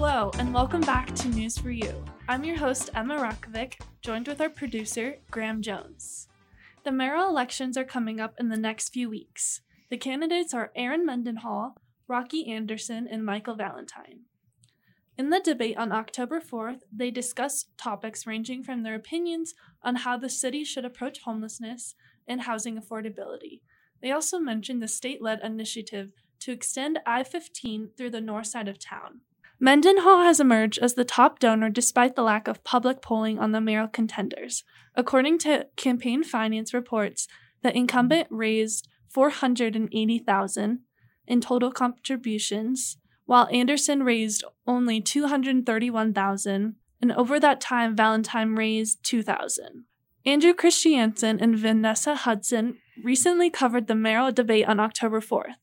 Hello, and welcome back to News for You. I'm your host, Emma Rakovic, joined with our producer, Graham Jones. The mayoral elections are coming up in the next few weeks. The candidates are Erin Mendenhall, Rocky Anderson, and Michael Valentine. In the debate on October 4th, they discussed topics ranging from their opinions on how the city should approach homelessness and housing affordability. They also mentioned the state led initiative to extend I 15 through the north side of town. Mendenhall has emerged as the top donor despite the lack of public polling on the mayoral contenders. According to campaign finance reports, the incumbent raised 480,000 in total contributions, while Anderson raised only 231,000, and over that time Valentine raised 2,000. Andrew Christiansen and Vanessa Hudson recently covered the mayoral debate on October 4th.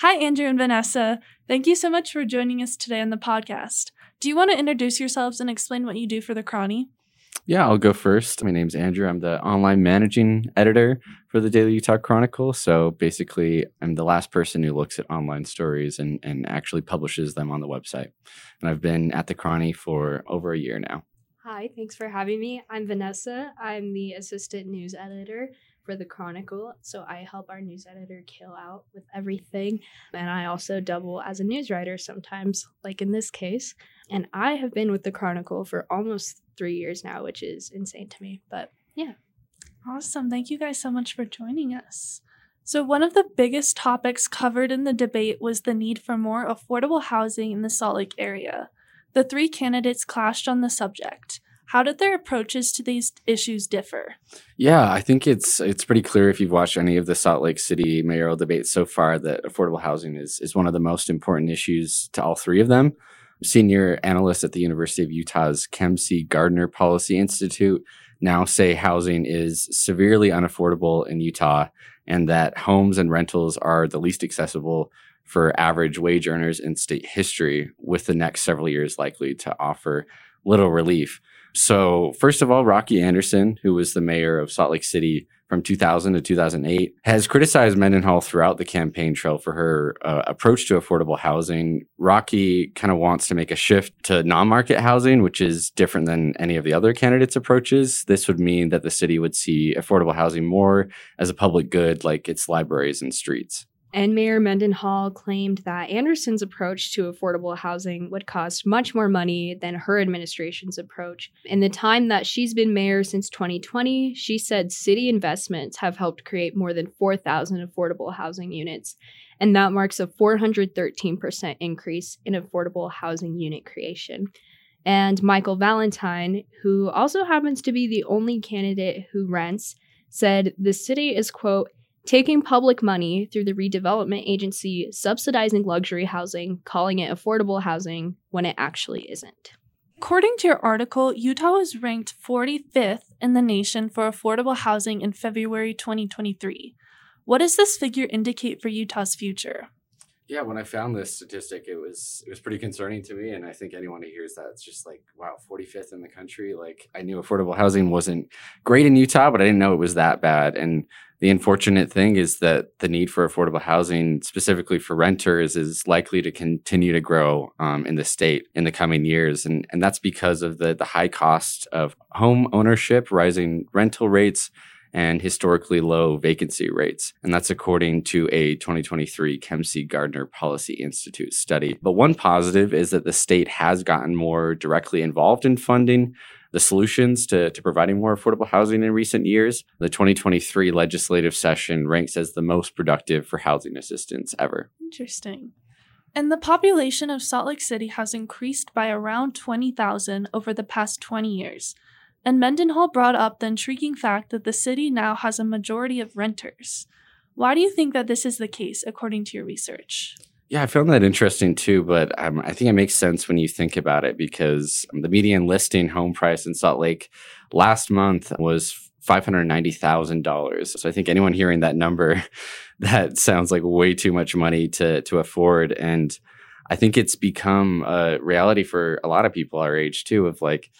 Hi, Andrew and Vanessa. Thank you so much for joining us today on the podcast. Do you want to introduce yourselves and explain what you do for the Chrony? Yeah, I'll go first. My name's Andrew. I'm the online managing editor for the Daily Utah Chronicle. So basically, I'm the last person who looks at online stories and, and actually publishes them on the website. And I've been at the Chrony for over a year now. Hi, thanks for having me. I'm Vanessa. I'm the assistant news editor for the Chronicle. So I help our news editor kill out with everything. And I also double as a news writer sometimes, like in this case. And I have been with the Chronicle for almost three years now, which is insane to me. But yeah. Awesome. Thank you guys so much for joining us. So, one of the biggest topics covered in the debate was the need for more affordable housing in the Salt Lake area. The three candidates clashed on the subject. How did their approaches to these issues differ? Yeah, I think it's it's pretty clear if you've watched any of the Salt Lake City mayoral debates so far that affordable housing is is one of the most important issues to all three of them. Senior analysts at the University of Utah's Kem C. Gardner Policy Institute now say housing is severely unaffordable in Utah and that homes and rentals are the least accessible for average wage earners in state history, with the next several years likely to offer little relief. So, first of all, Rocky Anderson, who was the mayor of Salt Lake City from 2000 to 2008, has criticized Mendenhall throughout the campaign trail for her uh, approach to affordable housing. Rocky kind of wants to make a shift to non market housing, which is different than any of the other candidates' approaches. This would mean that the city would see affordable housing more as a public good, like its libraries and streets. And Mayor Mendenhall claimed that Anderson's approach to affordable housing would cost much more money than her administration's approach. In the time that she's been mayor since 2020, she said city investments have helped create more than 4,000 affordable housing units. And that marks a 413% increase in affordable housing unit creation. And Michael Valentine, who also happens to be the only candidate who rents, said the city is, quote, taking public money through the redevelopment agency, subsidizing luxury housing, calling it affordable housing when it actually isn't. According to your article, Utah was ranked 45th in the nation for affordable housing in February 2023. What does this figure indicate for Utah's future? Yeah, when I found this statistic, it was it was pretty concerning to me, and I think anyone who hears that, it's just like, wow, 45th in the country. Like I knew affordable housing wasn't great in Utah, but I didn't know it was that bad. And the unfortunate thing is that the need for affordable housing, specifically for renters, is likely to continue to grow um, in the state in the coming years, and and that's because of the the high cost of home ownership, rising rental rates, and historically low vacancy rates. And that's according to a 2023 Kem C. Gardner Policy Institute study. But one positive is that the state has gotten more directly involved in funding the solutions to, to providing more affordable housing in recent years. The 2023 legislative session ranks as the most productive for housing assistance ever. Interesting. And the population of Salt Lake City has increased by around 20,000 over the past 20 years. And Mendenhall brought up the intriguing fact that the city now has a majority of renters. Why do you think that this is the case, according to your research? Yeah, I found that interesting too, but um, I think it makes sense when you think about it because the median listing home price in Salt Lake last month was $590,000. So I think anyone hearing that number, that sounds like way too much money to, to afford. And I think it's become a reality for a lot of people our age too, of like,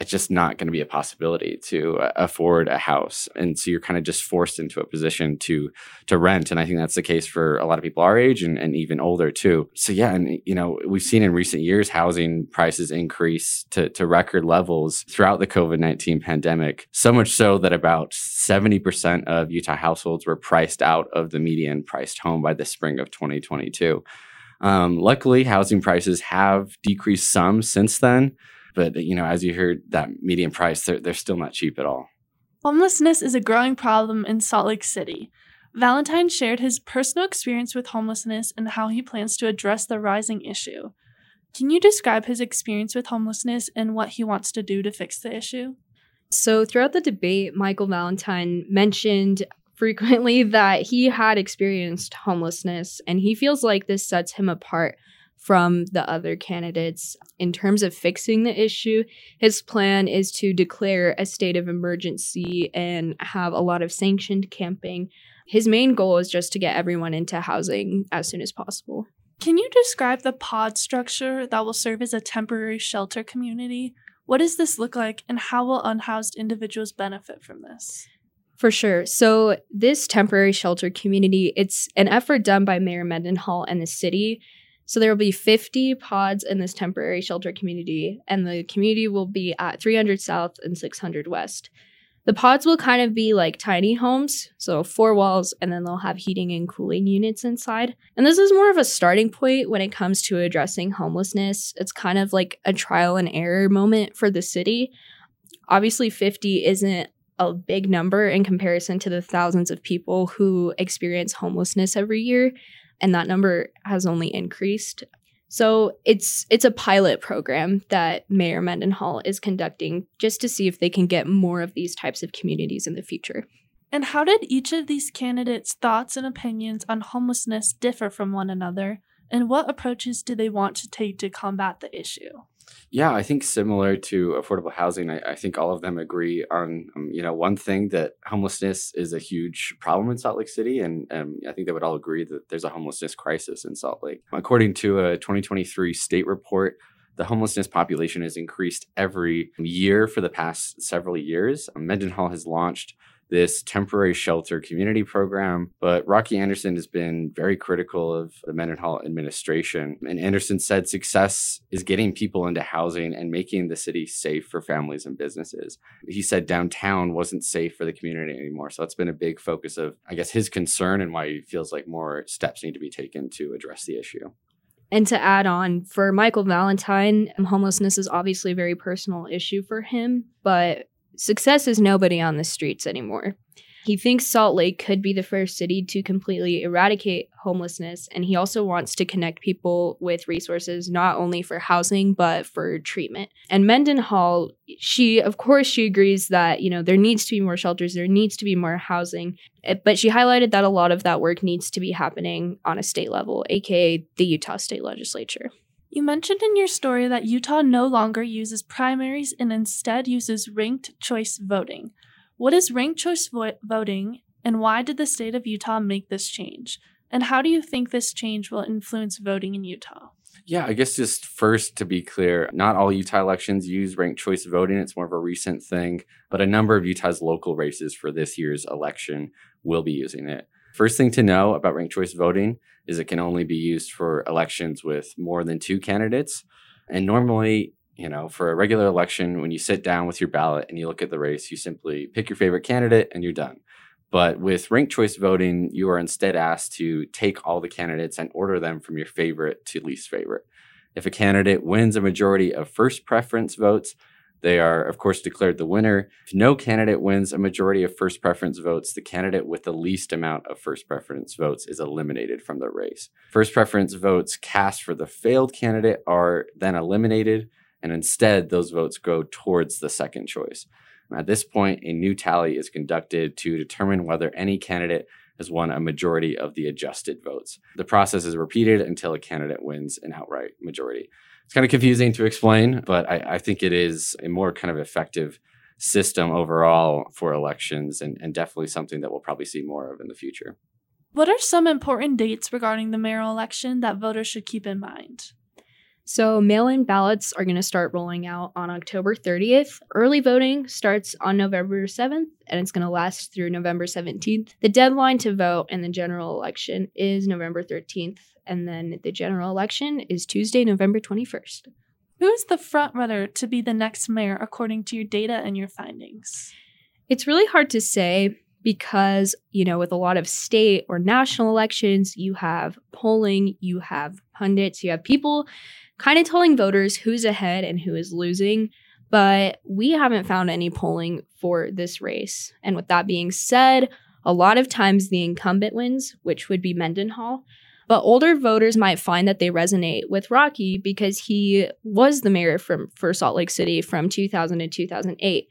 it's just not going to be a possibility to uh, afford a house. And so you're kind of just forced into a position to to rent. And i think that's the case for a lot of people our age and, and even older too. So yeah and you know we've seen in recent years housing prices increase to, to record levels throughout the covid-19 pandemic so much so that about 70% of utah households were priced out of the median priced home by the spring of 2022 um, luckily housing prices have decreased some since then but you know, as you heard, that median price, they're, they're still not cheap at all. Homelessness is a growing problem in Salt Lake City. Valentine shared his personal experience with homelessness and how he plans to address the rising issue. Can you describe his experience with homelessness and what he wants to do to fix the issue? So, throughout the debate, Michael Valentine mentioned frequently that he had experienced homelessness and he feels like this sets him apart from the other candidates. In terms of fixing the issue, his plan is to declare a state of emergency and have a lot of sanctioned camping. His main goal is just to get everyone into housing as soon as possible. Can you describe the pod structure that will serve as a temporary shelter community? What does this look like, and how will unhoused individuals benefit from this? For sure. So this temporary shelter community, it's an effort done by Mayor Mendenhall and the city so there will be 50 pods in this temporary shelter community, and the community will be at 300 South and 600 West. The pods will kind of be like tiny homes, so four walls, and then they'll have heating and cooling units inside. And this is more of a starting point when it comes to addressing homelessness. It's kind of like a trial and error moment for the city. Obviously, 50 isn't a big number in comparison to the thousands of people who experience homelessness every year and that number has only increased. So it's it's a pilot program that Mayor Mendenhall is conducting just to see if they can get more of these types of communities in the future. And how did each of these candidates' thoughts and opinions on homelessness differ from one another? And what approaches do they want to take to combat the issue? Yeah, I think similar to affordable housing, I, I think all of them agree on, um, you know, one thing that homelessness is a huge problem in Salt Lake City. And um, I think they would all agree that there's a homelessness crisis in Salt Lake. According to a 2023 state report, the homelessness population has increased every year for the past several years. Mendenhall has launched this temporary shelter community program. But Rocky Anderson has been very critical of the Mendenhall administration. And Anderson said success is getting people into housing and making the city safe for families and businesses. He said downtown wasn't safe for the community anymore. So that's been a big focus of, I guess, his concern and why he feels like more steps need to be taken to address the issue. And to add on, for Michael Valentine, homelessness is obviously a very personal issue for him, but Success is nobody on the streets anymore. He thinks Salt Lake could be the first city to completely eradicate homelessness, and he also wants to connect people with resources not only for housing but for treatment. And Mendenhall, she of course she agrees that you know there needs to be more shelters, there needs to be more housing, eh, but she highlighted that a lot of that work needs to be happening on a state level, aka the Utah State Legislature. You mentioned in your story that Utah no longer uses primaries and instead uses ranked choice voting. What is ranked choice vo- voting, and why did the state of Utah make this change? And how do you think this change will influence voting in Utah? Yeah, I guess just first to be clear, not all Utah elections use ranked choice voting. It's more of a recent thing, but a number of Utah's local races for this year's election will be using it. First thing to know about ranked choice voting is it can only be used for elections with more than two candidates. And normally, you know, for a regular election, when you sit down with your ballot and you look at the race, you simply pick your favorite candidate and you're done. But with ranked choice voting, you are instead asked to take all the candidates and order them from your favorite to least favorite. If a candidate wins a majority of first preference votes, they are, of course, declared the winner. If no candidate wins a majority of first preference votes, the candidate with the least amount of first preference votes is eliminated from the race. First preference votes cast for the failed candidate are then eliminated, and instead, those votes go towards the second choice. At this point, a new tally is conducted to determine whether any candidate has won a majority of the adjusted votes. The process is repeated until a candidate wins an outright majority it's kind of confusing to explain, but I, I, think it is a more kind of effective system overall for elections and, and definitely something that we'll probably see more of in the future. What are some important dates regarding the mayoral election that voters should keep in mind? So, mail in ballots are going to start rolling out on October 30th. Early voting starts on November 7th and it's going to last through November 17th. The deadline to vote in the general election is November 13th, and then the general election is Tuesday, November 21st. Who is the frontrunner to be the next mayor according to your data and your findings? It's really hard to say because, you know, with a lot of state or national elections, you have polling, you have pundits, you have people kind of telling voters who's ahead and who is losing. But we haven't found any polling for this race. And with that being said, a lot of times the incumbent wins, which would be Mendenhall. But older voters might find that they resonate with Rocky because he was the mayor from for Salt Lake City from 2000 to 2008.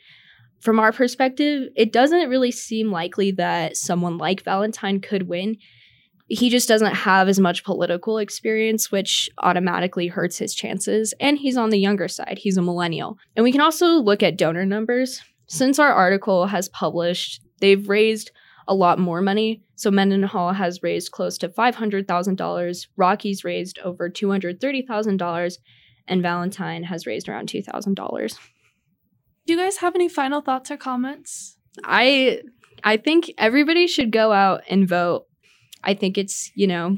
From our perspective, it doesn't really seem likely that someone like Valentine could win he just doesn't have as much political experience, which automatically hurts his chances. And he's on the younger side, he's a millennial. And we can also look at donor numbers. Since our article has published, they've raised a lot more money. So Mendenhall has raised close to $500,000, Rocky's raised over $230,000, and Valentine has raised around $2,000. Do you guys have any final thoughts or comments? I I think everybody should go out and vote I think it's, you know,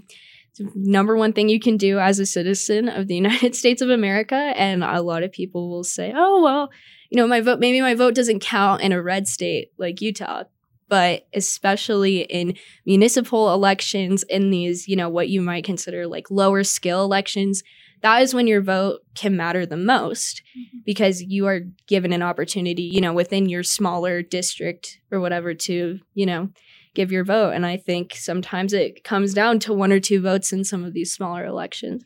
number one thing you can do as a citizen of the United States of America. And a lot of people will say, oh, well, you know, my vote, maybe my vote doesn't count in a red state like Utah. But especially in municipal elections, in these, you know, what you might consider like lower skill elections, that is when your vote can matter the most mm-hmm. because you are given an opportunity, you know, within your smaller district or whatever to, you know, give your vote. And I think sometimes it comes down to one or two votes in some of these smaller elections.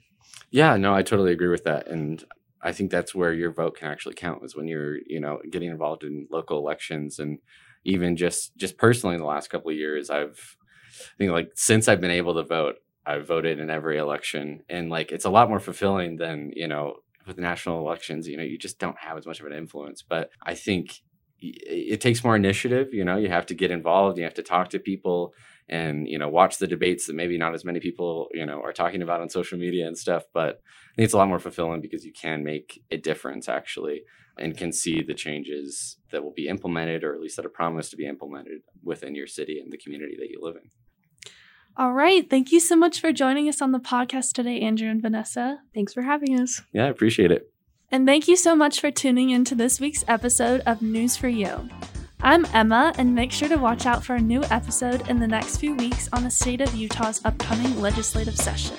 Yeah, no, I totally agree with that. And I think that's where your vote can actually count is when you're, you know, getting involved in local elections and even just just personally in the last couple of years, I've I think like since I've been able to vote, I've voted in every election. And like it's a lot more fulfilling than, you know, with national elections, you know, you just don't have as much of an influence. But I think it takes more initiative you know you have to get involved you have to talk to people and you know watch the debates that maybe not as many people you know are talking about on social media and stuff but i think it's a lot more fulfilling because you can make a difference actually and can see the changes that will be implemented or at least that are promised to be implemented within your city and the community that you live in. All right. Thank you so much for joining us on the podcast today andrew and vanessa. Thanks for having us. Yeah i appreciate it and thank you so much for tuning in to this week's episode of News for You. I'm Emma, and make sure to watch out for a new episode in the next few weeks on the state of Utah's upcoming legislative session.